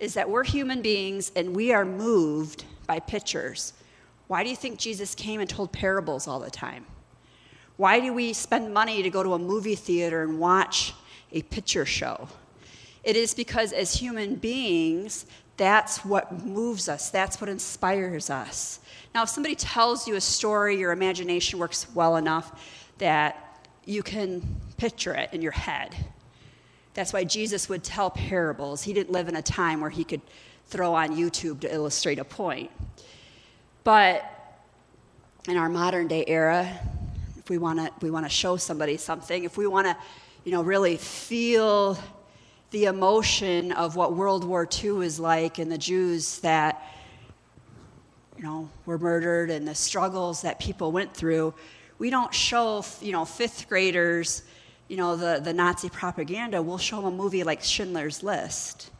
is that we're human beings and we are moved by pictures. Why do you think Jesus came and told parables all the time? Why do we spend money to go to a movie theater and watch a picture show? It is because as human beings, that's what moves us, that's what inspires us. Now, if somebody tells you a story, your imagination works well enough that you can picture it in your head. That's why Jesus would tell parables. He didn't live in a time where he could throw on YouTube to illustrate a point. But in our modern day era, if we want to we want to show somebody something, if we want to, you know, really feel the emotion of what World War II is like and the Jews that you know were murdered and the struggles that people went through, we don't show you know fifth graders you know the, the Nazi propaganda. We'll show them a movie like Schindler's List.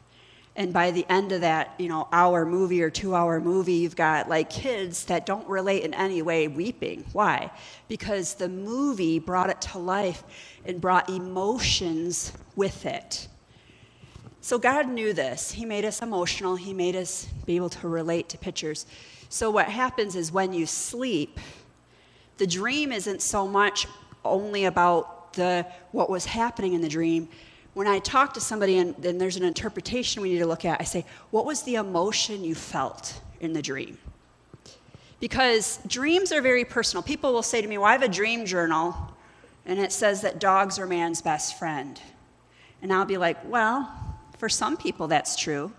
And by the end of that you know hour movie or two hour movie you've got like kids that don't relate in any way weeping. Why? Because the movie brought it to life and brought emotions with it. So god knew this. He made us emotional. He made us be able to relate to pictures. So what happens is when you sleep the dream isn't so much only about the what was happening in the dream when I talk to somebody and then there's an interpretation we need to look at, I say, What was the emotion you felt in the dream? Because dreams are very personal. People will say to me, Well, I have a dream journal, and it says that dogs are man's best friend. And I'll be like, Well, for some people that's true.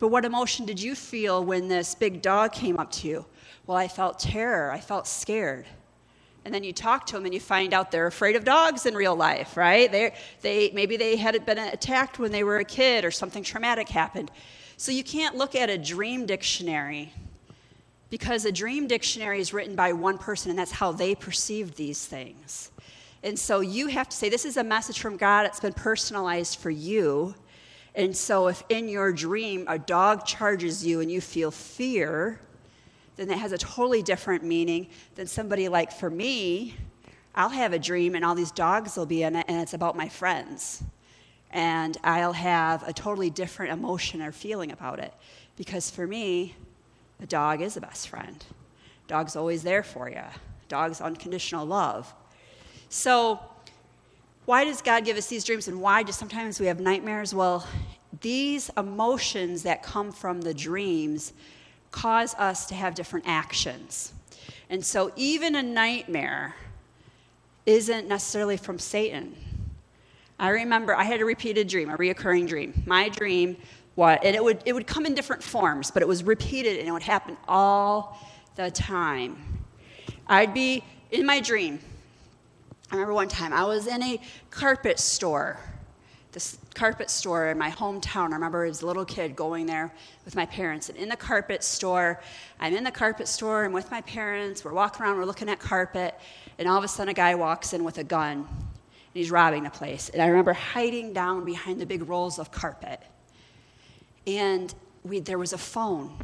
But what emotion did you feel when this big dog came up to you? Well, I felt terror, I felt scared. And then you talk to them and you find out they're afraid of dogs in real life, right? They, they, maybe they had been attacked when they were a kid or something traumatic happened. So you can't look at a dream dictionary because a dream dictionary is written by one person and that's how they perceive these things. And so you have to say, This is a message from God, it's been personalized for you. And so if in your dream a dog charges you and you feel fear, then it has a totally different meaning than somebody like for me, I'll have a dream and all these dogs will be in it and it's about my friends. And I'll have a totally different emotion or feeling about it. Because for me, a dog is a best friend. Dog's always there for you. Dog's unconditional love. So, why does God give us these dreams and why do sometimes we have nightmares? Well, these emotions that come from the dreams cause us to have different actions. And so, even a nightmare isn't necessarily from Satan. I remember I had a repeated dream, a reoccurring dream. My dream, what, and it would, it would come in different forms, but it was repeated and it would happen all the time. I'd be in my dream. I remember one time I was in a carpet store this carpet store in my hometown. I remember as a little kid going there with my parents. And in the carpet store, I'm in the carpet store, I'm with my parents, we're walking around, we're looking at carpet, and all of a sudden a guy walks in with a gun, and he's robbing the place. And I remember hiding down behind the big rolls of carpet. And we, there was a phone.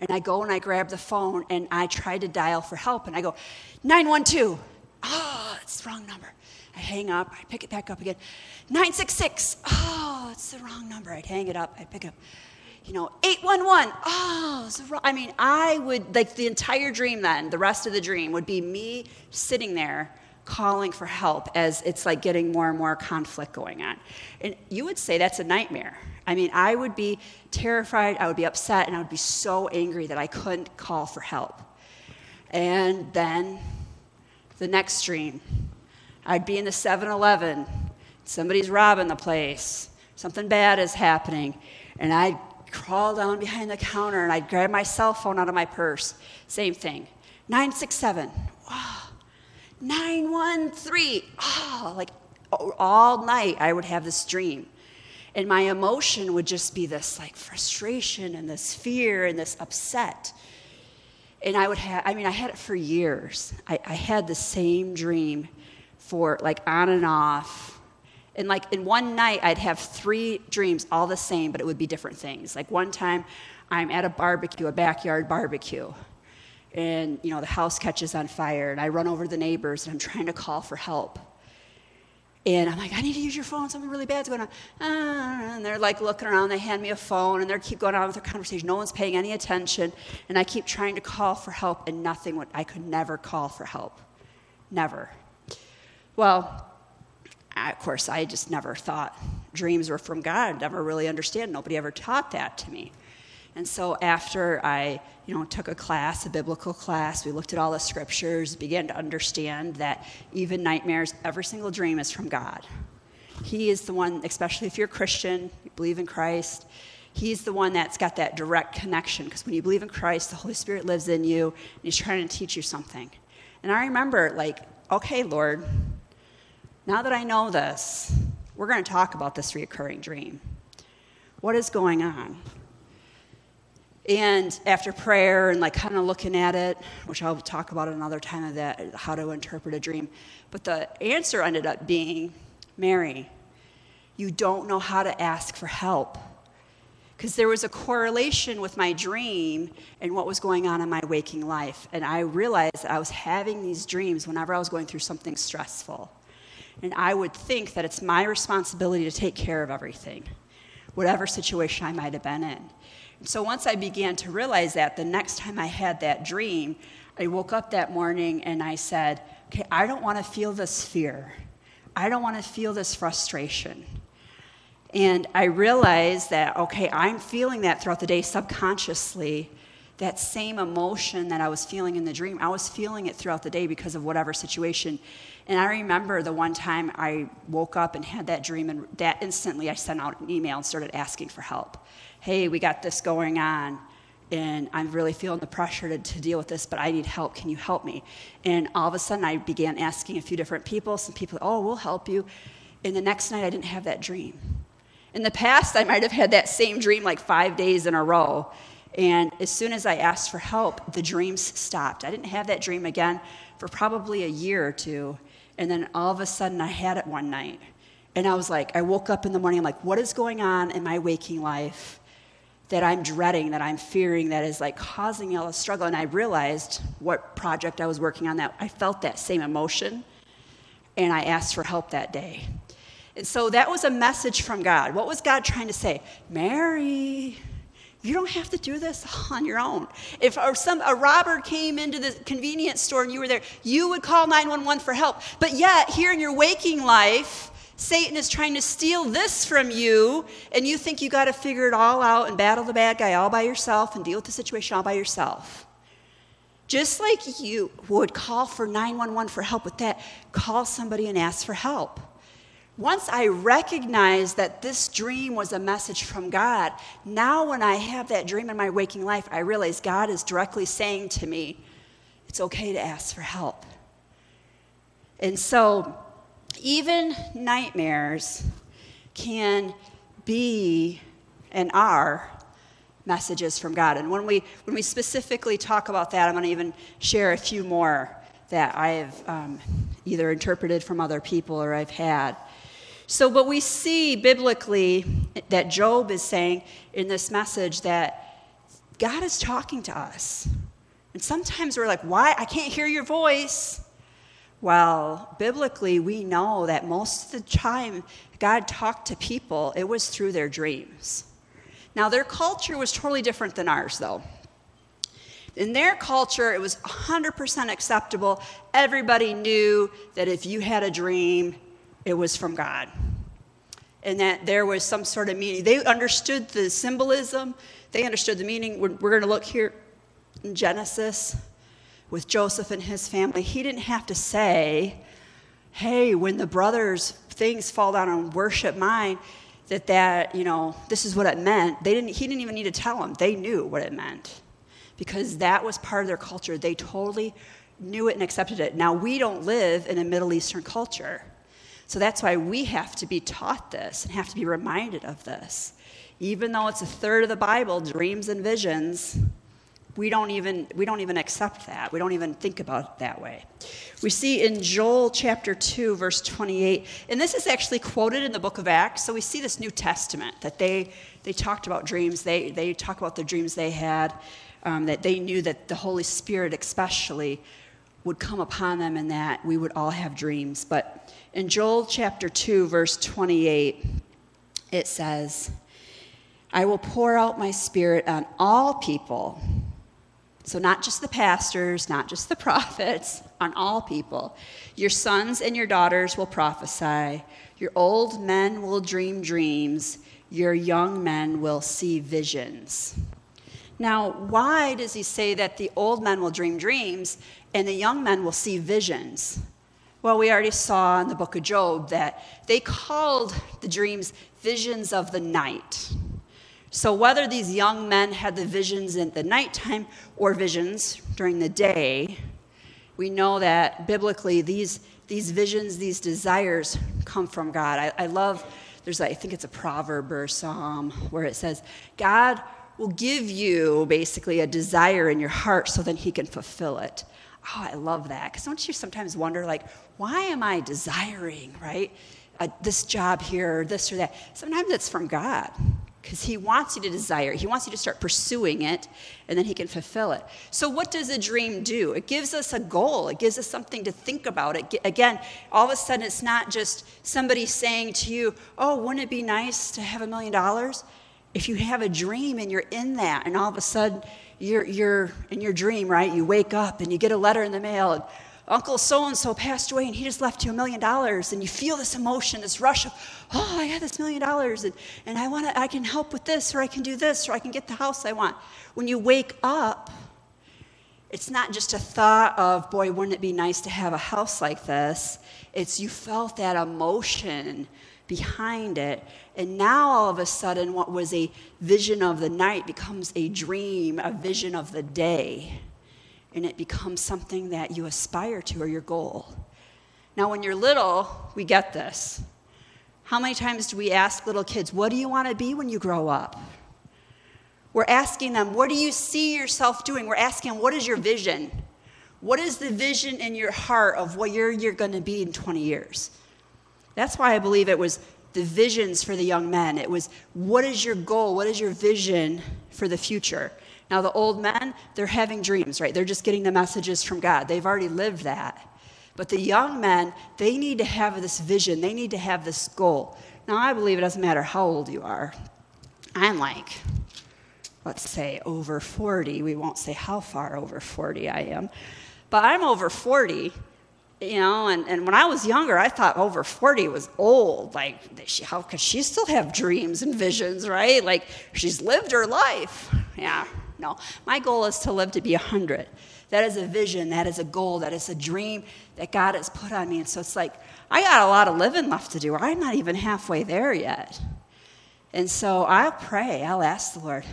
And I go and I grab the phone and I try to dial for help. And I go, 912. Ah, oh, it's the wrong number. I hang up, I pick it back up again. 966. Oh, it's the wrong number. I'd hang it up, I'd pick up. You know, 811. Oh, it's wrong. I mean, I would, like, the entire dream then, the rest of the dream would be me sitting there calling for help as it's like getting more and more conflict going on. And you would say that's a nightmare. I mean, I would be terrified, I would be upset, and I would be so angry that I couldn't call for help. And then the next dream, I'd be in the 7 Eleven, somebody's robbing the place, something bad is happening, and I'd crawl down behind the counter and I'd grab my cell phone out of my purse. Same thing. 967. Wow. 913. Oh, like all night I would have this dream. And my emotion would just be this like frustration and this fear and this upset. And I would have, I mean, I had it for years. I, I had the same dream for like on and off. And like in one night, I'd have three dreams, all the same, but it would be different things. Like one time, I'm at a barbecue, a backyard barbecue, and you know the house catches on fire, and I run over to the neighbors, and I'm trying to call for help. And I'm like, I need to use your phone. Something really bad's going on. Ah, and they're like looking around. They hand me a phone and they keep going on with their conversation. No one's paying any attention. And I keep trying to call for help, and nothing would, I could never call for help. Never. Well, of course, I just never thought dreams were from God. Never really understood. Nobody ever taught that to me. And so after I, you know, took a class, a biblical class, we looked at all the scriptures, began to understand that even nightmares, every single dream is from God. He is the one, especially if you're a Christian, you believe in Christ, He's the one that's got that direct connection. Because when you believe in Christ, the Holy Spirit lives in you, and He's trying to teach you something. And I remember, like, okay, Lord, now that I know this, we're going to talk about this recurring dream. What is going on? And after prayer and like kind of looking at it, which I'll talk about another time of that, how to interpret a dream. But the answer ended up being Mary, you don't know how to ask for help. Because there was a correlation with my dream and what was going on in my waking life. And I realized that I was having these dreams whenever I was going through something stressful. And I would think that it's my responsibility to take care of everything, whatever situation I might have been in. So once I began to realize that, the next time I had that dream, I woke up that morning and I said, Okay, I don't want to feel this fear. I don't want to feel this frustration. And I realized that, okay, I'm feeling that throughout the day subconsciously. That same emotion that I was feeling in the dream, I was feeling it throughout the day because of whatever situation. And I remember the one time I woke up and had that dream, and that instantly I sent out an email and started asking for help hey, we got this going on, and I'm really feeling the pressure to, to deal with this, but I need help. Can you help me? And all of a sudden, I began asking a few different people. Some people, oh, we'll help you. And the next night, I didn't have that dream. In the past, I might have had that same dream like five days in a row. And as soon as I asked for help, the dreams stopped. I didn't have that dream again for probably a year or two. And then all of a sudden, I had it one night. And I was like, I woke up in the morning, I'm like, what is going on in my waking life? that I'm dreading, that I'm fearing, that is like causing all the struggle. And I realized what project I was working on that I felt that same emotion, and I asked for help that day. And so that was a message from God. What was God trying to say? Mary, you don't have to do this on your own. If some, a robber came into the convenience store and you were there, you would call 911 for help. But yet, here in your waking life, Satan is trying to steal this from you, and you think you got to figure it all out and battle the bad guy all by yourself and deal with the situation all by yourself. Just like you would call for 911 for help with that, call somebody and ask for help. Once I recognized that this dream was a message from God, now when I have that dream in my waking life, I realize God is directly saying to me, it's okay to ask for help. And so, even nightmares can be and are messages from God. And when we, when we specifically talk about that, I'm going to even share a few more that I've um, either interpreted from other people or I've had. So, but we see biblically that Job is saying in this message that God is talking to us. And sometimes we're like, why? I can't hear your voice. Well, biblically, we know that most of the time God talked to people, it was through their dreams. Now, their culture was totally different than ours, though. In their culture, it was 100% acceptable. Everybody knew that if you had a dream, it was from God. And that there was some sort of meaning. They understood the symbolism, they understood the meaning. We're, we're going to look here in Genesis with Joseph and his family, he didn't have to say, hey, when the brothers things fall down and worship mine, that that, you know, this is what it meant. They didn't, he didn't even need to tell them. They knew what it meant because that was part of their culture. They totally knew it and accepted it. Now, we don't live in a Middle Eastern culture. So that's why we have to be taught this and have to be reminded of this. Even though it's a third of the Bible, dreams and visions, we don't even we don't even accept that we don't even think about it that way we see in joel chapter 2 verse 28 and this is actually quoted in the book of acts so we see this new testament that they they talked about dreams they they talk about the dreams they had um, that they knew that the holy spirit especially would come upon them and that we would all have dreams. But in Joel chapter 2, verse 28, it says, I will pour out my spirit on all people. So, not just the pastors, not just the prophets, on all people. Your sons and your daughters will prophesy. Your old men will dream dreams. Your young men will see visions. Now, why does he say that the old men will dream dreams and the young men will see visions? Well, we already saw in the book of Job that they called the dreams visions of the night. So, whether these young men had the visions in the nighttime or visions during the day, we know that biblically these, these visions, these desires come from God. I, I love, there's, I think it's a proverb or psalm where it says, God will give you basically a desire in your heart so then he can fulfill it. Oh, I love that. Because don't you sometimes wonder, like, why am I desiring, right? Uh, this job here or this or that? Sometimes it's from God because he wants you to desire he wants you to start pursuing it and then he can fulfill it so what does a dream do it gives us a goal it gives us something to think about it again all of a sudden it's not just somebody saying to you oh wouldn't it be nice to have a million dollars if you have a dream and you're in that and all of a sudden you're, you're in your dream right you wake up and you get a letter in the mail and Uncle so and so passed away and he just left you a million dollars, and you feel this emotion, this rush of, oh, I have this million dollars, and, and I, wanna, I can help with this, or I can do this, or I can get the house I want. When you wake up, it's not just a thought of, boy, wouldn't it be nice to have a house like this? It's you felt that emotion behind it. And now all of a sudden, what was a vision of the night becomes a dream, a vision of the day and it becomes something that you aspire to or your goal. Now, when you're little, we get this. How many times do we ask little kids, What do you want to be when you grow up? We're asking them, What do you see yourself doing? We're asking them, What is your vision? What is the vision in your heart of what you're, you're going to be in 20 years? That's why I believe it was the visions for the young men. It was, What is your goal? What is your vision for the future? Now, the old men, they're having dreams, right? They're just getting the messages from God. They've already lived that. But the young men, they need to have this vision, they need to have this goal. Now, I believe it doesn't matter how old you are. I'm like, let's say over 40. We won't say how far over 40 I am. But I'm over 40, you know, and, and when I was younger, I thought over 40 was old. Like, she, how could she still have dreams and visions, right? Like, she's lived her life. Yeah, no, my goal is to live to be 100. That is a vision, that is a goal, that is a dream that God has put on me. And so it's like, I got a lot of living left to do. I'm not even halfway there yet. And so I'll pray, I'll ask the Lord,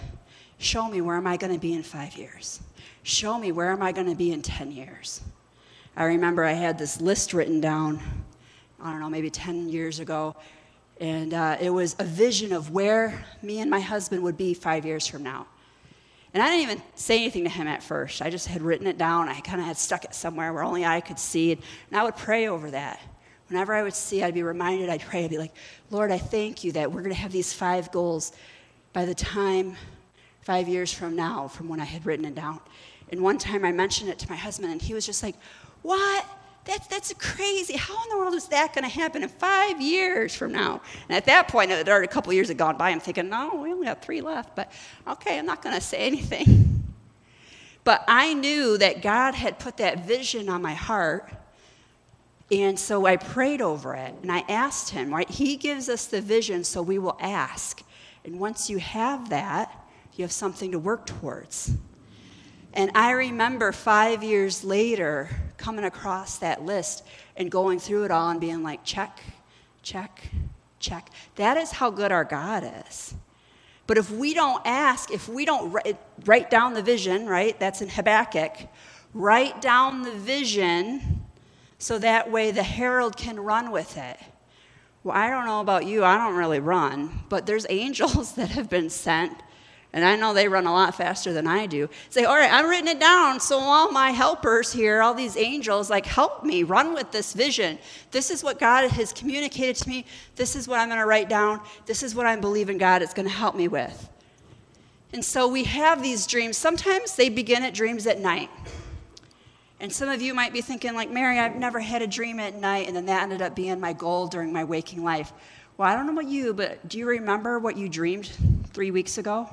show me where am I going to be in five years? Show me where am I going to be in 10 years? I remember I had this list written down, I don't know, maybe 10 years ago. And uh, it was a vision of where me and my husband would be five years from now. And I didn't even say anything to him at first. I just had written it down. I kind of had stuck it somewhere where only I could see it. And I would pray over that. Whenever I would see, I'd be reminded, I'd pray, I'd be like, Lord, I thank you that we're going to have these five goals by the time, five years from now, from when I had written it down. And one time I mentioned it to my husband, and he was just like, What? That's, that's crazy. How in the world is that going to happen in five years from now? And at that point, uh, there a couple years had gone by. I'm thinking, no, we only got three left. But okay, I'm not going to say anything. But I knew that God had put that vision on my heart. And so I prayed over it and I asked him, right? He gives us the vision, so we will ask. And once you have that, you have something to work towards. And I remember five years later coming across that list and going through it all and being like, check, check, check. That is how good our God is. But if we don't ask, if we don't write, down the vision, right? That's in Habakkuk. Write down the vision so that way the herald can run with it. Well, I don't know about you, I don't really run, but there's angels that have been sent and I know they run a lot faster than I do. Say, all right, I'm writing it down, so all my helpers here, all these angels, like, help me run with this vision. This is what God has communicated to me. This is what I'm going to write down. This is what I'm believing God is going to help me with. And so we have these dreams. Sometimes they begin at dreams at night. And some of you might be thinking, like, Mary, I've never had a dream at night, and then that ended up being my goal during my waking life. Well, I don't know about you, but do you remember what you dreamed three weeks ago?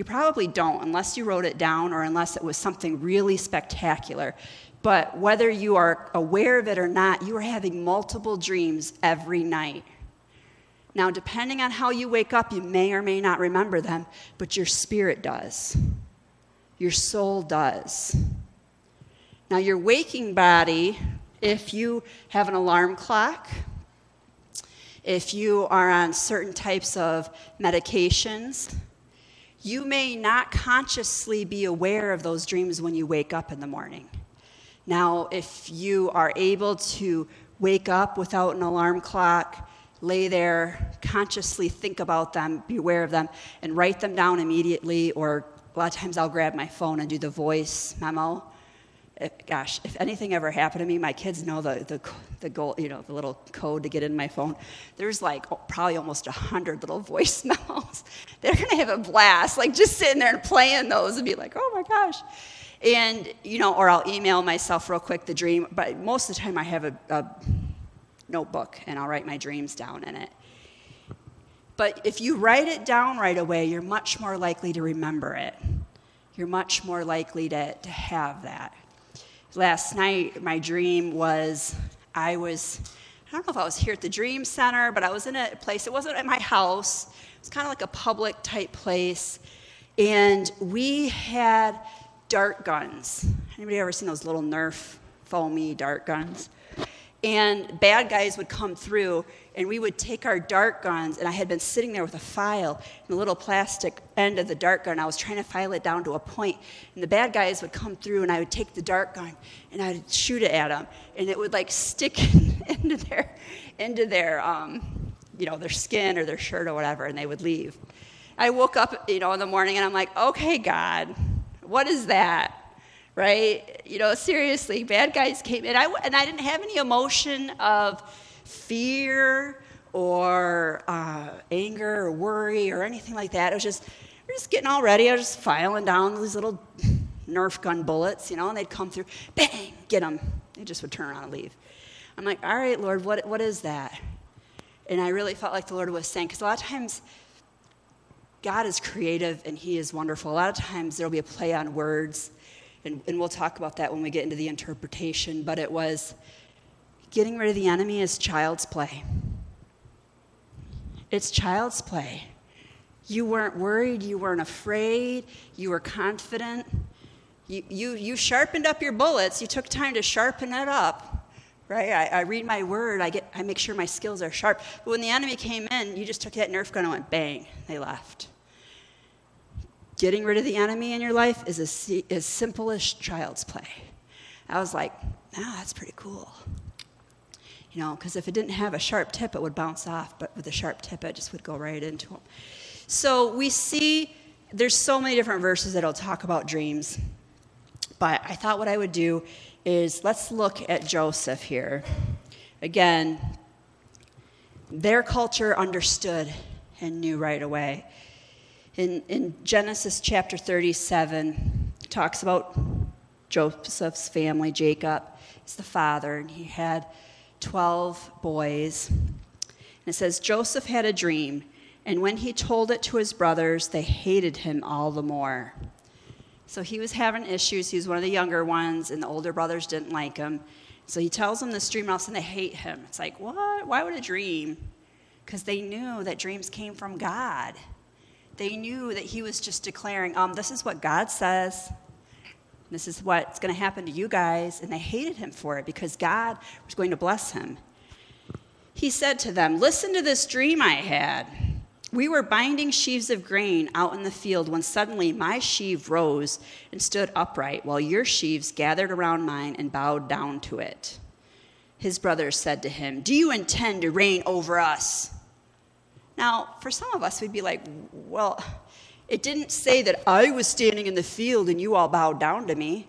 You probably don't, unless you wrote it down or unless it was something really spectacular. But whether you are aware of it or not, you are having multiple dreams every night. Now, depending on how you wake up, you may or may not remember them, but your spirit does. Your soul does. Now, your waking body, if you have an alarm clock, if you are on certain types of medications, you may not consciously be aware of those dreams when you wake up in the morning. Now, if you are able to wake up without an alarm clock, lay there, consciously think about them, be aware of them, and write them down immediately, or a lot of times I'll grab my phone and do the voice memo if, gosh, if anything ever happened to me, my kids know the, the, the goal, you know, the little code to get in my phone. There's like probably almost a hundred little voice memos. They're gonna have a blast, like just sitting there and playing those and be like, oh my gosh. And, you know, or I'll email myself real quick the dream, but most of the time I have a, a notebook and I'll write my dreams down in it. But if you write it down right away, you're much more likely to remember it. You're much more likely to, to have that last night, my dream was I was, I don't know if I was here at the Dream Center, but I was in a place, it wasn't at my house, it was kind of like a public type place. And we had dart guns. Anybody ever seen those little Nerf foamy dart guns? And bad guys would come through, and we would take our dart guns. And I had been sitting there with a file and the little plastic end of the dart gun. I was trying to file it down to a point, and the bad guys would come through, and I would take the dart gun and I would shoot it at them, and it would like stick into their, into their, um, you know, their skin or their shirt or whatever, and they would leave. I woke up, you know, in the morning, and I'm like, okay, God, what is that? right? You know, seriously, bad guys came in, I, and I didn't have any emotion of fear or uh, anger or worry or anything like that. It was just, we're just getting all ready. I was just filing down these little Nerf gun bullets, you know, and they'd come through, bang, get them. They just would turn around and leave. I'm like, all right, Lord, what, what is that? And I really felt like the Lord was saying, because a lot of times God is creative and He is wonderful. A lot of times there'll be a play on words and, and we'll talk about that when we get into the interpretation, but it was getting rid of the enemy is child's play. It's child's play. You weren't worried, you weren't afraid, you were confident. You, you, you sharpened up your bullets, you took time to sharpen it up, right? I, I read my word, I, get, I make sure my skills are sharp. But when the enemy came in, you just took that Nerf gun and went bang, they left. Getting rid of the enemy in your life is a, as simple as child's play. I was like, oh, that's pretty cool. You know, because if it didn't have a sharp tip, it would bounce off, but with a sharp tip, it just would go right into them. So we see there's so many different verses that'll talk about dreams, but I thought what I would do is let's look at Joseph here. Again, their culture understood and knew right away in, in Genesis chapter 37, talks about Joseph's family. Jacob is the father, and he had 12 boys. And it says, Joseph had a dream, and when he told it to his brothers, they hated him all the more. So he was having issues. He was one of the younger ones, and the older brothers didn't like him. So he tells them this dream, and all of a sudden they hate him. It's like, what? Why would a dream? Because they knew that dreams came from God. They knew that he was just declaring, um, this is what God says. This is what's going to happen to you guys. And they hated him for it because God was going to bless him. He said to them, Listen to this dream I had. We were binding sheaves of grain out in the field when suddenly my sheaf rose and stood upright, while your sheaves gathered around mine and bowed down to it. His brothers said to him, Do you intend to reign over us? Now, for some of us, we'd be like, well, it didn't say that I was standing in the field and you all bowed down to me.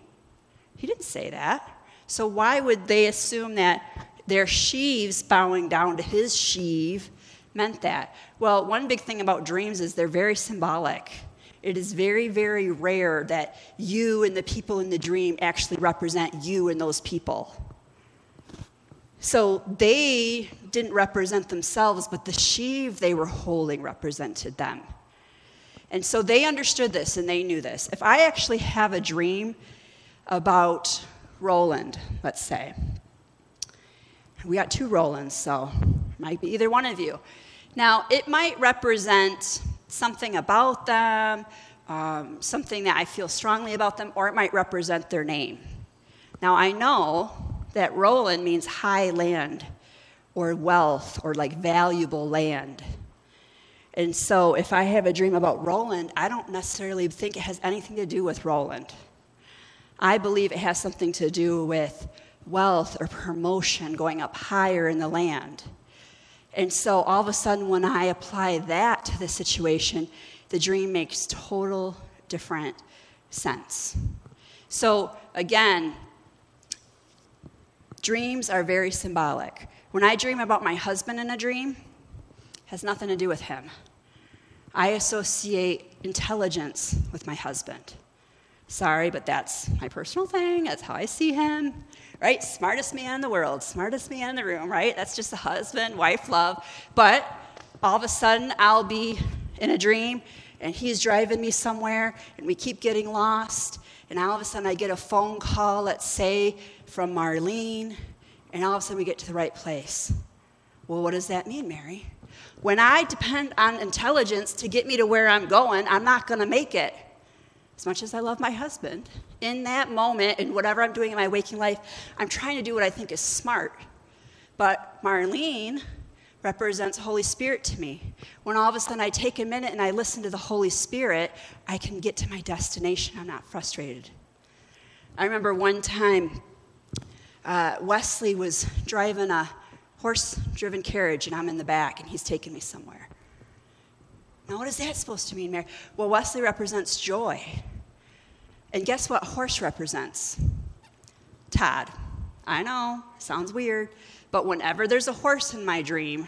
He didn't say that. So why would they assume that their sheaves bowing down to his sheave meant that? Well, one big thing about dreams is they're very symbolic. It is very, very rare that you and the people in the dream actually represent you and those people. So they didn't represent themselves, but the sheave they were holding represented them. And so they understood this and they knew this. If I actually have a dream about Roland, let's say, we got two Rolands, so might be either one of you. Now, it might represent something about them, um, something that I feel strongly about them, or it might represent their name. Now, I know that Roland means high land or wealth or like valuable land. And so if I have a dream about Roland, I don't necessarily think it has anything to do with Roland. I believe it has something to do with wealth or promotion going up higher in the land. And so all of a sudden, when I apply that to the situation, the dream makes total different sense. So again, dreams are very symbolic. When I dream about my husband in a dream, has nothing to do with him. I associate intelligence with my husband. Sorry, but that's my personal thing. That's how I see him, right? Smartest man in the world, smartest man in the room, right? That's just a husband wife love. But all of a sudden, I'll be in a dream and he's driving me somewhere and we keep getting lost. And all of a sudden, I get a phone call, let's say, from Marlene, and all of a sudden we get to the right place. Well, what does that mean, Mary? When I depend on intelligence to get me to where I'm going, I'm not going to make it. As much as I love my husband, in that moment, and whatever I'm doing in my waking life, I'm trying to do what I think is smart. But Marlene represents Holy Spirit to me. When all of a sudden I take a minute and I listen to the Holy Spirit, I can get to my destination. I'm not frustrated. I remember one time uh, Wesley was driving a horse driven carriage, and I'm in the back, and he's taking me somewhere. Now, what is that supposed to mean, Mary? Well, Wesley represents joy. And guess what horse represents? Todd. I know, sounds weird, but whenever there's a horse in my dream,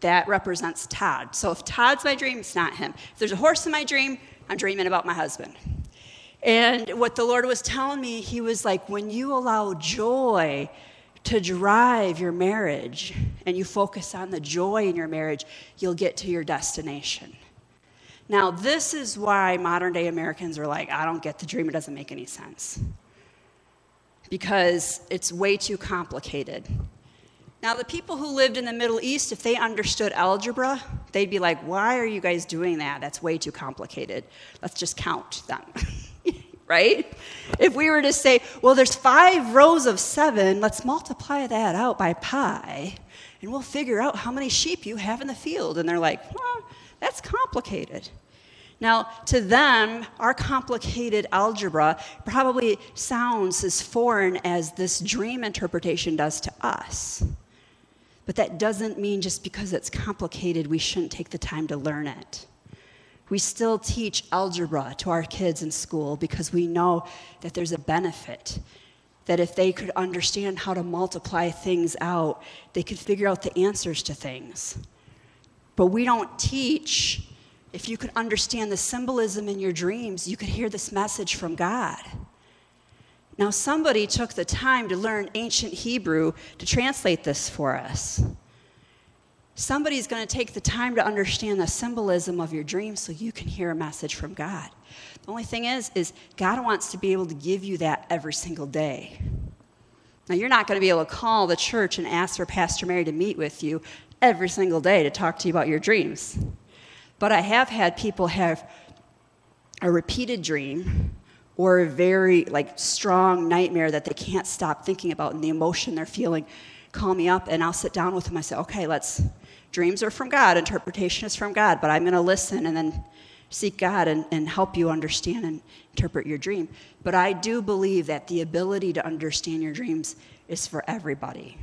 that represents Todd. So if Todd's my dream, it's not him. If there's a horse in my dream, I'm dreaming about my husband. And what the Lord was telling me, He was like, when you allow joy to drive your marriage and you focus on the joy in your marriage, you'll get to your destination. Now, this is why modern day Americans are like, I don't get the dream, it doesn't make any sense. Because it's way too complicated. Now, the people who lived in the Middle East, if they understood algebra, they'd be like, Why are you guys doing that? That's way too complicated. Let's just count them. right? If we were to say, well, there's five rows of seven, let's multiply that out by pi, and we'll figure out how many sheep you have in the field. And they're like, well, that's complicated. Now, to them, our complicated algebra probably sounds as foreign as this dream interpretation does to us. But that doesn't mean just because it's complicated, we shouldn't take the time to learn it. We still teach algebra to our kids in school because we know that there's a benefit. That if they could understand how to multiply things out, they could figure out the answers to things. But we don't teach, if you could understand the symbolism in your dreams, you could hear this message from God. Now, somebody took the time to learn ancient Hebrew to translate this for us somebody's going to take the time to understand the symbolism of your dream so you can hear a message from God. The only thing is is God wants to be able to give you that every single day. Now you're not going to be able to call the church and ask for Pastor Mary to meet with you every single day to talk to you about your dreams. But I have had people have a repeated dream or a very like strong nightmare that they can't stop thinking about and the emotion they're feeling call me up and I'll sit down with them. I say, okay, let's dreams are from God, interpretation is from God, but I'm going to listen and then seek God and, and help you understand and interpret your dream. But I do believe that the ability to understand your dreams is for everybody.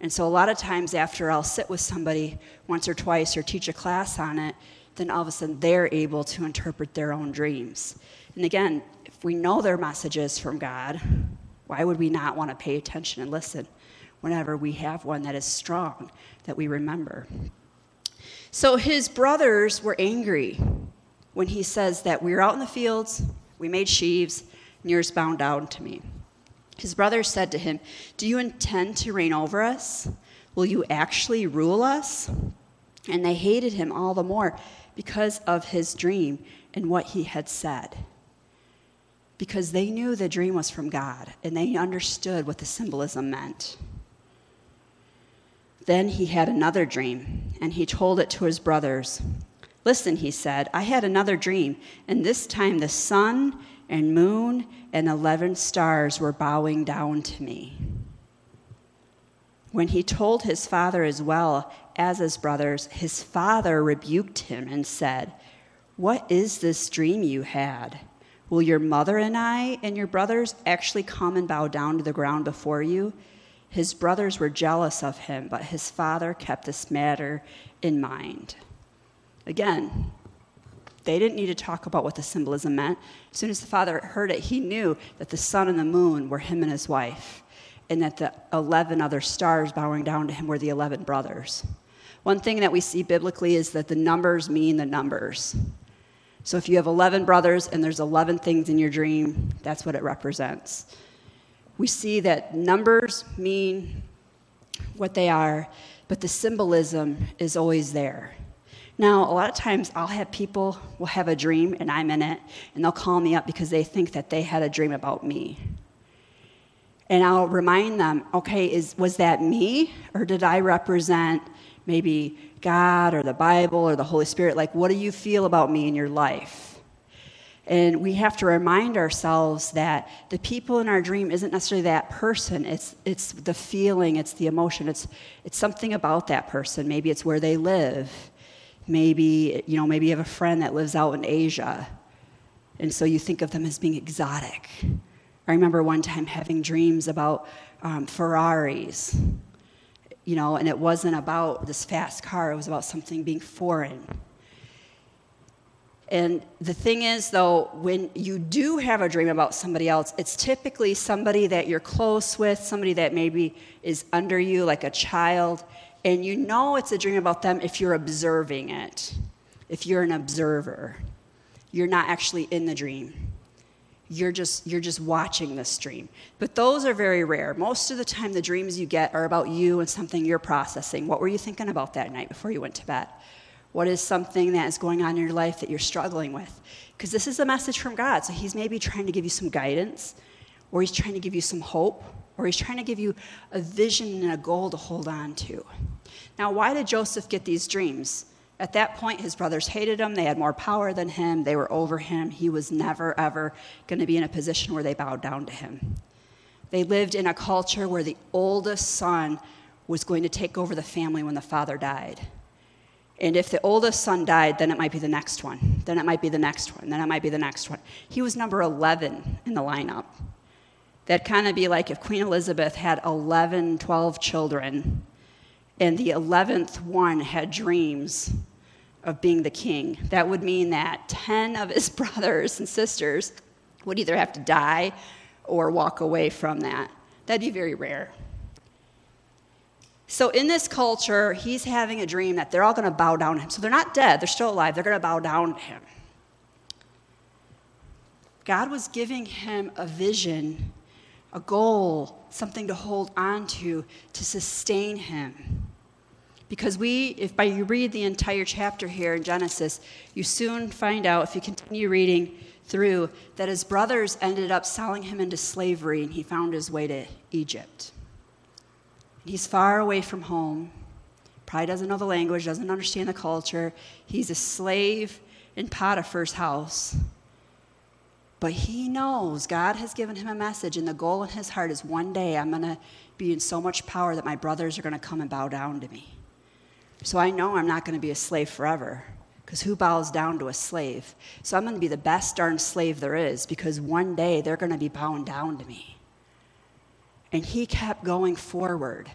And so a lot of times after I'll sit with somebody once or twice or teach a class on it, then all of a sudden they're able to interpret their own dreams. And again, if we know their messages from God, why would we not want to pay attention and listen whenever we have one that is strong that we remember. So his brothers were angry. when he says that we were out in the fields, we made sheaves, and yours bound down to me. His brothers said to him, Do you intend to reign over us? Will you actually rule us? And they hated him all the more because of his dream and what he had said. Because they knew the dream was from God and they understood what the symbolism meant. Then he had another dream, and he told it to his brothers. Listen, he said, I had another dream, and this time the sun and moon and 11 stars were bowing down to me. When he told his father as well as his brothers, his father rebuked him and said, What is this dream you had? Will your mother and I and your brothers actually come and bow down to the ground before you? His brothers were jealous of him, but his father kept this matter in mind. Again, they didn't need to talk about what the symbolism meant. As soon as the father heard it, he knew that the sun and the moon were him and his wife, and that the 11 other stars bowing down to him were the 11 brothers. One thing that we see biblically is that the numbers mean the numbers. So if you have 11 brothers and there's 11 things in your dream, that's what it represents we see that numbers mean what they are, but the symbolism is always there. Now, a lot of times I'll have people will have a dream and I'm in it, and they'll call me up because they think that they had a dream about me. And I'll remind them, okay, is, was that me? Or did I represent maybe God or the Bible or the Holy Spirit? Like, what do you feel about me in your life? And we have to remind ourselves that the people in our dream isn't necessarily that person. It's, it's the feeling, it's the emotion, it's, it's something about that person. Maybe it's where they live. Maybe, you know, maybe you have a friend that lives out in Asia. And so you think of them as being exotic. I remember one time having dreams about um, Ferraris, you know, and it wasn't about this fast car, it was about something being foreign. And the thing is, though, when you do have a dream about somebody else, it's typically somebody that you're close with, somebody that maybe is under you, like a child, and you know it's a dream about them if you're observing it, if you're an observer. You're not actually in the dream. You're just, you're just watching this dream. But those are very rare. Most of the time, the dreams you get are about you and something you're processing. What were you thinking about that night before you went to bed? What is something that is going on in your life that you're struggling with? Because this is a message from God. So He's maybe trying to give you some guidance, or He's trying to give you some hope, or He's trying to give you a vision and a goal to hold on to. Now, why did Joseph get these dreams? At that point, his brothers hated him. They had more power than him. They were over him. He was never, ever going to be in a position where they bowed down to him. They lived in a culture where the oldest son was going to take over the family when the father died. And if the oldest son died, then it might be the next one. Then it might be the next one. Then it might be the next one. He was number 11 in the lineup. That'd kind of be like if Queen Elizabeth had 11, 12 children, and the 11th one had dreams of being the king. That would mean that 10 of his brothers and sisters would either have to die or walk away from that. That'd be very rare. So, in this culture, he's having a dream that they're all going to bow down to him. So, they're not dead, they're still alive. They're going to bow down to him. God was giving him a vision, a goal, something to hold on to to sustain him. Because we, if by you read the entire chapter here in Genesis, you soon find out, if you continue reading through, that his brothers ended up selling him into slavery and he found his way to Egypt. He's far away from home, probably doesn't know the language, doesn't understand the culture. He's a slave in Potiphar's house. But he knows God has given him a message, and the goal in his heart is one day I'm going to be in so much power that my brothers are going to come and bow down to me. So I know I'm not going to be a slave forever, because who bows down to a slave? So I'm going to be the best darn slave there is, because one day they're going to be bowing down to me. And he kept going forward.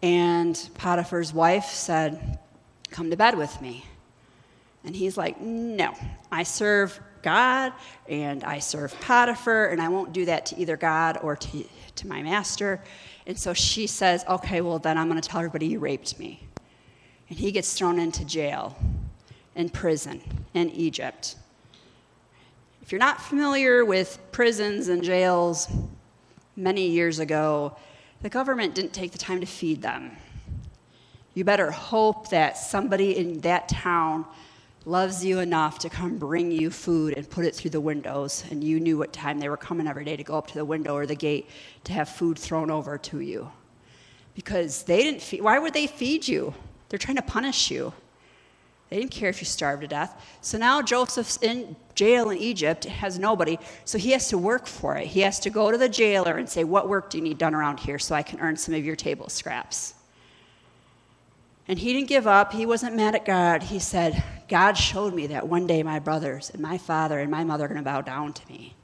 And Potiphar's wife said, Come to bed with me. And he's like, No, I serve God and I serve Potiphar, and I won't do that to either God or to, to my master. And so she says, Okay, well, then I'm going to tell everybody you raped me. And he gets thrown into jail. in prison in Egypt. If you're not familiar with prisons and jails, many years ago, the government didn't take the time to feed them. You better hope that somebody in that town loves you enough to come bring you food and put it through the windows, and you knew what time they were coming every day to go up to the window or the gate to have food thrown over to you. Because they didn't feed, why would they feed you? They're trying to punish you. They didn't care if you starved to death. So now Joseph's in jail in Egypt, has nobody, so he has to work for it. He has to go to the jailer and say, What work do you need done around here so I can earn some of your table scraps? And he didn't give up. He wasn't mad at God. He said, God showed me that one day my brothers and my father and my mother are going to bow down to me.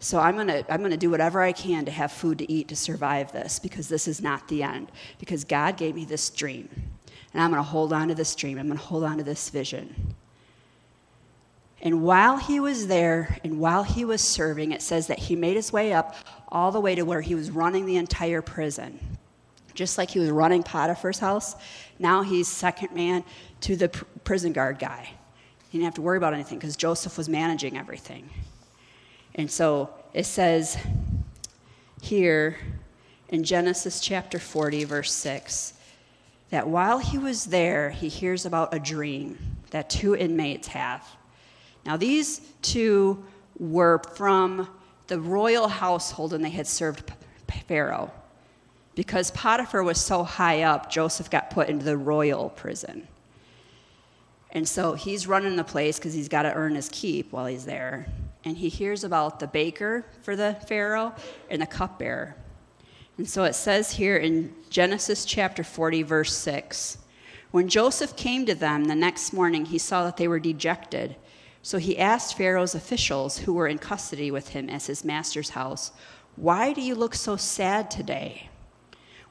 So I'm going to I'm going to do whatever I can to have food to eat to survive this because this is not the end. Because God gave me this dream. And I'm going to hold on to this dream. I'm going to hold on to this vision. And while he was there and while he was serving, it says that he made his way up all the way to where he was running the entire prison just like he was running Potiphar's house, now he's second man to the pr- prison guard guy. He didn't have to worry about anything because Joseph was managing everything. And so it says here in Genesis chapter 40, verse 6, that while he was there, he hears about a dream that two inmates have. Now, these two were from the royal household and they had served Pharaoh. Because Potiphar was so high up, Joseph got put into the royal prison. And so he's running the place because he's got to earn his keep while he's there. And he hears about the baker for the Pharaoh and the cupbearer. And so it says here in Genesis chapter 40, verse 6 When Joseph came to them the next morning, he saw that they were dejected. So he asked Pharaoh's officials who were in custody with him at his master's house, Why do you look so sad today?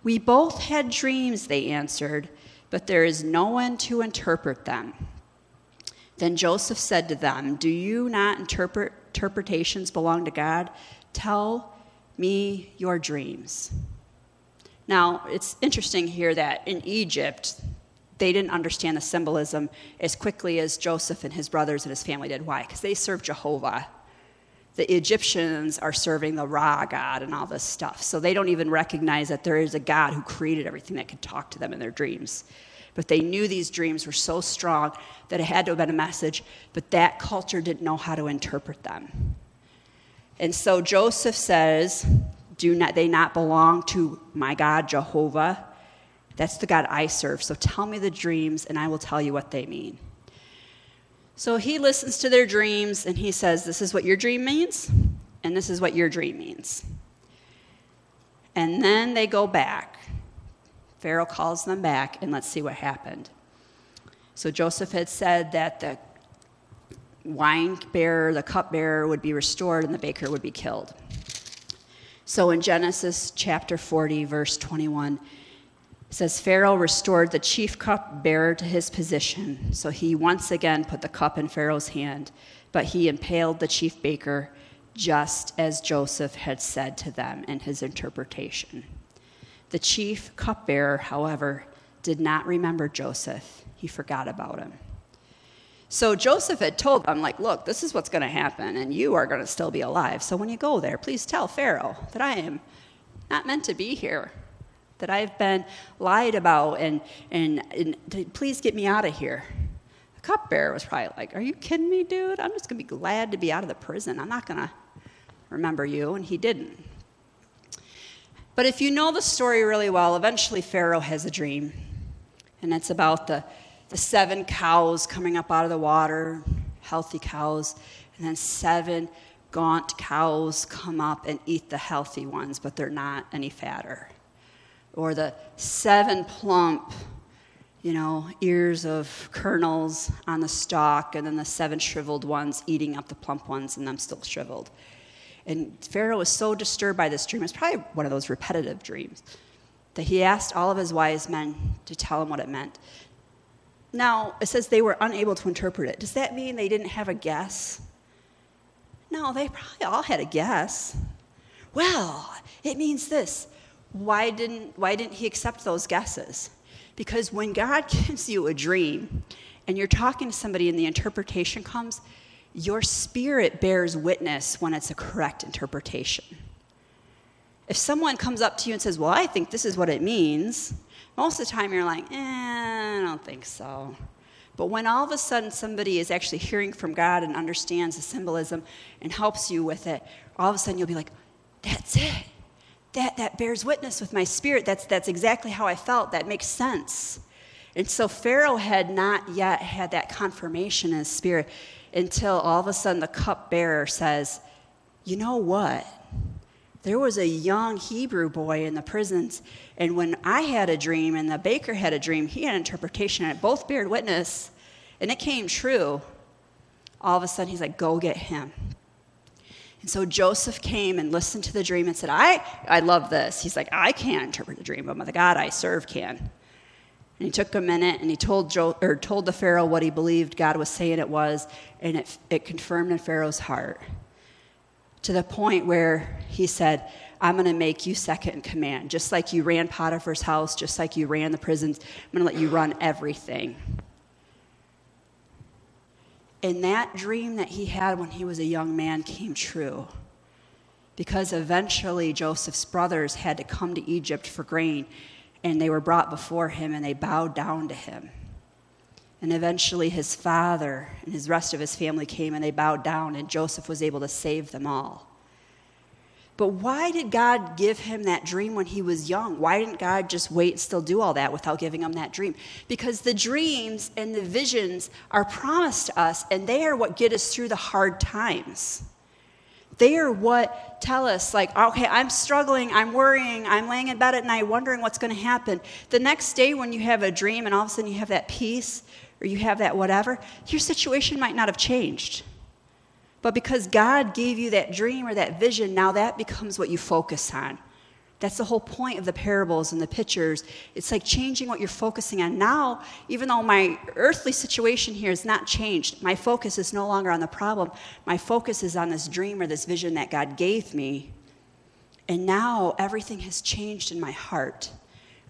We both had dreams, they answered, but there is no one to interpret them. Then Joseph said to them, Do you not interpret interpretations belong to God? Tell me your dreams. Now, it's interesting here that in Egypt, they didn't understand the symbolism as quickly as Joseph and his brothers and his family did. Why? Because they served Jehovah the Egyptians are serving the Ra God and all this stuff. So they don't even recognize that there is a God who created everything that could talk to them in their dreams. But they knew these dreams were so strong that it had to have been a message, but that culture didn't know how to interpret them. And so Joseph says, Do not they not belong to my God Jehovah? That's the God I serve. So tell me the dreams and I will tell you what they mean. So he listens to their dreams and he says, This is what your dream means, and this is what your dream means. And then they go back. Pharaoh calls them back, and let's see what happened. So Joseph had said that the wine bearer, the cupbearer would be restored, and the baker would be killed. So in Genesis chapter 40, verse 21, it says Pharaoh restored the chief cupbearer to his position, so he once again put the cup in Pharaoh's hand, but he impaled the chief baker just as Joseph had said to them in his interpretation. The chief cupbearer, however, did not remember Joseph. He forgot about him. So Joseph had told them, like, look, this is what's going to happen, and you are going to still be alive. So when you go there, please tell Pharaoh that I am not meant to be here that I've been lied about, and, and, and please get me out of here. The cupbearer was probably like, Are you kidding me, dude? I'm just going to be glad to be out of the prison. I'm not going to remember you. And he didn't. But if you know the story really well, eventually Pharaoh has a dream. And it's about the, the seven cows coming up out of the water, healthy cows, and then seven gaunt cows come up and eat the healthy ones, but they're not any fatter or the seven plump, you know, ears of kernels on the stalk, and then the seven shriveled ones eating up the plump ones, and them still shriveled. And Pharaoh was so disturbed by this dream, it's probably one of those repetitive dreams, that he asked all of his wise men to tell him what it meant. Now, it says they were unable to interpret it. Does that mean they didn't have a guess? No, they probably all had a guess. Well, it means this why didn't, why didn't he accept those guesses? Because when God gives you a dream and you're talking to somebody and the interpretation comes, your spirit bears witness when it's a correct interpretation. If someone comes up to you and says, Well, I think this is what it means, most of the time you're like, Eh, I don't think so. But when all of a sudden somebody is actually hearing from God and understands the symbolism and helps you with it, all of a sudden you'll be like, That's it. That, that bears witness with my spirit. That's, that's exactly how I felt. That makes sense. And so Pharaoh had not yet had that confirmation in his spirit until all of a sudden the cupbearer says, You know what? There was a young Hebrew boy in the prisons, and when I had a dream and the baker had a dream, he had an interpretation, and it both bared witness, and it came true. All of a sudden, he's like, Go get him. And so Joseph came and listened to the dream and said, I, I love this. He's like, I can't interpret the dream, but the God I serve can. And he took a minute and he told, jo- or told the Pharaoh what he believed God was saying it was, and it, it confirmed in Pharaoh's heart to the point where he said, I'm going to make you second in command. Just like you ran Potiphar's house, just like you ran the prisons, I'm going to let you run everything. And that dream that he had when he was a young man came true. Because eventually Joseph's brothers had to come to Egypt for grain, and they were brought before him and they bowed down to him. And eventually his father and his rest of his family came and they bowed down, and Joseph was able to save them all. But why did God give him that dream when he was young? Why didn't God just wait and still do all that without giving him that dream? Because the dreams and the visions are promised to us, and they are what get us through the hard times. They are what tell us, like, okay, I'm struggling, I'm worrying, I'm laying in bed at night wondering what's going to happen. The next day, when you have a dream and all of a sudden you have that peace, or you have that whatever, your situation might not have changed. But because God gave you that dream or that vision, now that becomes what you focus on. That's the whole point of the parables and the pictures. It's like changing what you're focusing on. Now, even though my earthly situation here has not changed, my focus is no longer on the problem. My focus is on this dream or this vision that God gave me. And now everything has changed in my heart.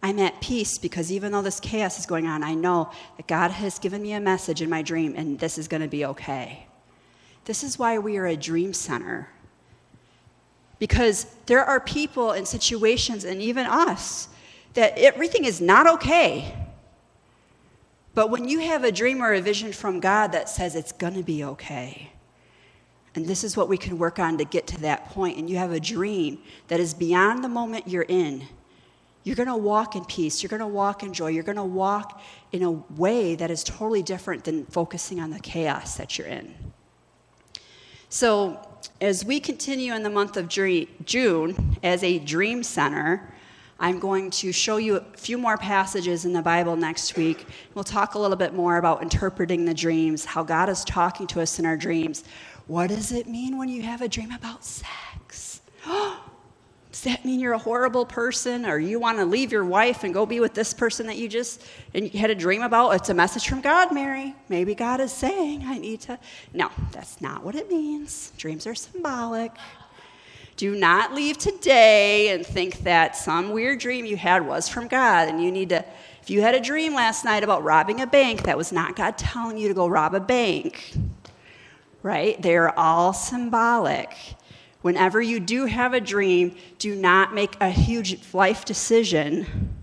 I'm at peace because even though this chaos is going on, I know that God has given me a message in my dream and this is going to be okay. This is why we are a dream center. Because there are people and situations, and even us, that everything is not okay. But when you have a dream or a vision from God that says it's going to be okay, and this is what we can work on to get to that point, and you have a dream that is beyond the moment you're in, you're going to walk in peace. You're going to walk in joy. You're going to walk in a way that is totally different than focusing on the chaos that you're in. So, as we continue in the month of June as a dream center, I'm going to show you a few more passages in the Bible next week. We'll talk a little bit more about interpreting the dreams, how God is talking to us in our dreams. What does it mean when you have a dream about sex? Oh, does that mean you're a horrible person or you want to leave your wife and go be with this person that you just and you had a dream about? It's a message from god mary. Maybe god is saying i need to no that's not what it means. Dreams are symbolic. Do not leave today and think that some weird dream you had was from god and you need to if you had a dream last night about robbing a bank that was not god telling you to go rob a bank right? They're all symbolic whenever you do have a dream, do not make a huge life decision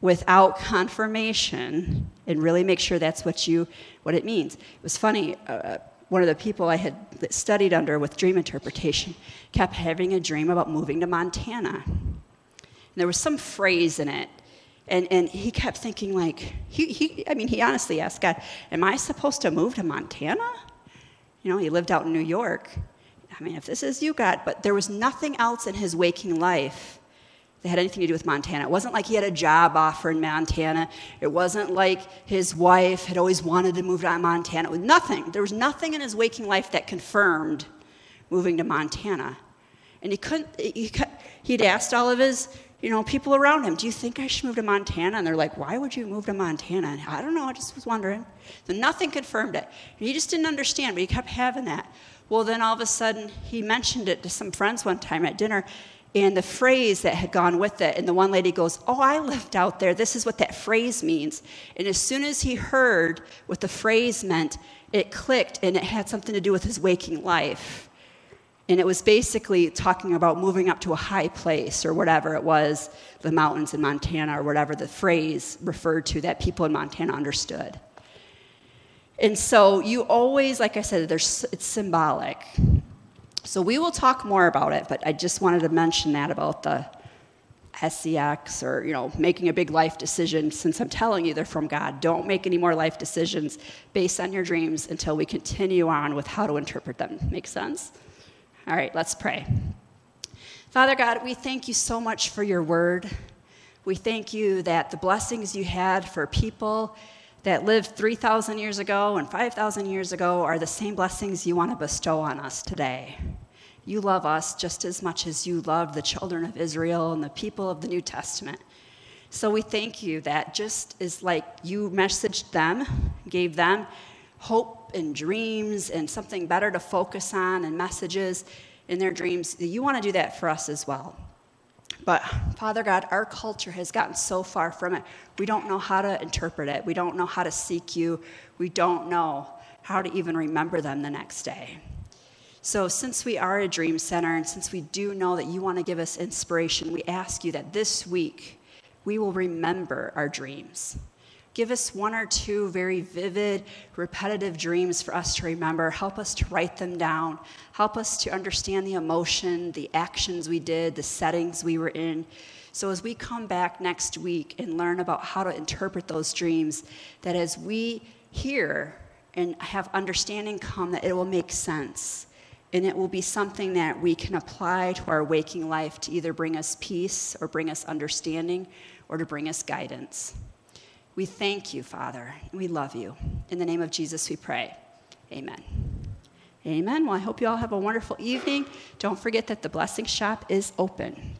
without confirmation and really make sure that's what you what it means. It was funny uh, one of the people i had studied under with dream interpretation kept having a dream about moving to montana. And there was some phrase in it and, and he kept thinking like he, he i mean he honestly asked god am i supposed to move to montana? You know he lived out in new york I mean, if this is you, God, but there was nothing else in his waking life that had anything to do with Montana. It wasn't like he had a job offer in Montana. It wasn't like his wife had always wanted to move to Montana. It was nothing. There was nothing in his waking life that confirmed moving to Montana. And he couldn't, he, he'd asked all of his, you know, people around him, do you think I should move to Montana? And they're like, why would you move to Montana? And I don't know, I just was wondering. So nothing confirmed it. And he just didn't understand, but he kept having that. Well, then all of a sudden, he mentioned it to some friends one time at dinner, and the phrase that had gone with it. And the one lady goes, Oh, I lived out there. This is what that phrase means. And as soon as he heard what the phrase meant, it clicked and it had something to do with his waking life. And it was basically talking about moving up to a high place or whatever it was, the mountains in Montana or whatever the phrase referred to that people in Montana understood. And so you always, like I said, there's, it's symbolic. So we will talk more about it, but I just wanted to mention that about the SCX or, you know, making a big life decision since I'm telling you they're from God. Don't make any more life decisions based on your dreams until we continue on with how to interpret them. Make sense? All right, let's pray. Father God, we thank you so much for your word. We thank you that the blessings you had for people that lived 3,000 years ago and 5,000 years ago are the same blessings you want to bestow on us today. You love us just as much as you love the children of Israel and the people of the New Testament. So we thank you that just as like you messaged them, gave them hope and dreams and something better to focus on and messages in their dreams, you want to do that for us as well. But Father God, our culture has gotten so far from it. We don't know how to interpret it. We don't know how to seek you. We don't know how to even remember them the next day. So, since we are a dream center and since we do know that you want to give us inspiration, we ask you that this week we will remember our dreams. Give us one or two very vivid, repetitive dreams for us to remember. Help us to write them down. Help us to understand the emotion, the actions we did, the settings we were in. So, as we come back next week and learn about how to interpret those dreams, that as we hear and have understanding come, that it will make sense. And it will be something that we can apply to our waking life to either bring us peace or bring us understanding or to bring us guidance. We thank you, Father. We love you. In the name of Jesus, we pray. Amen. Amen. Well, I hope you all have a wonderful evening. Don't forget that the blessing shop is open.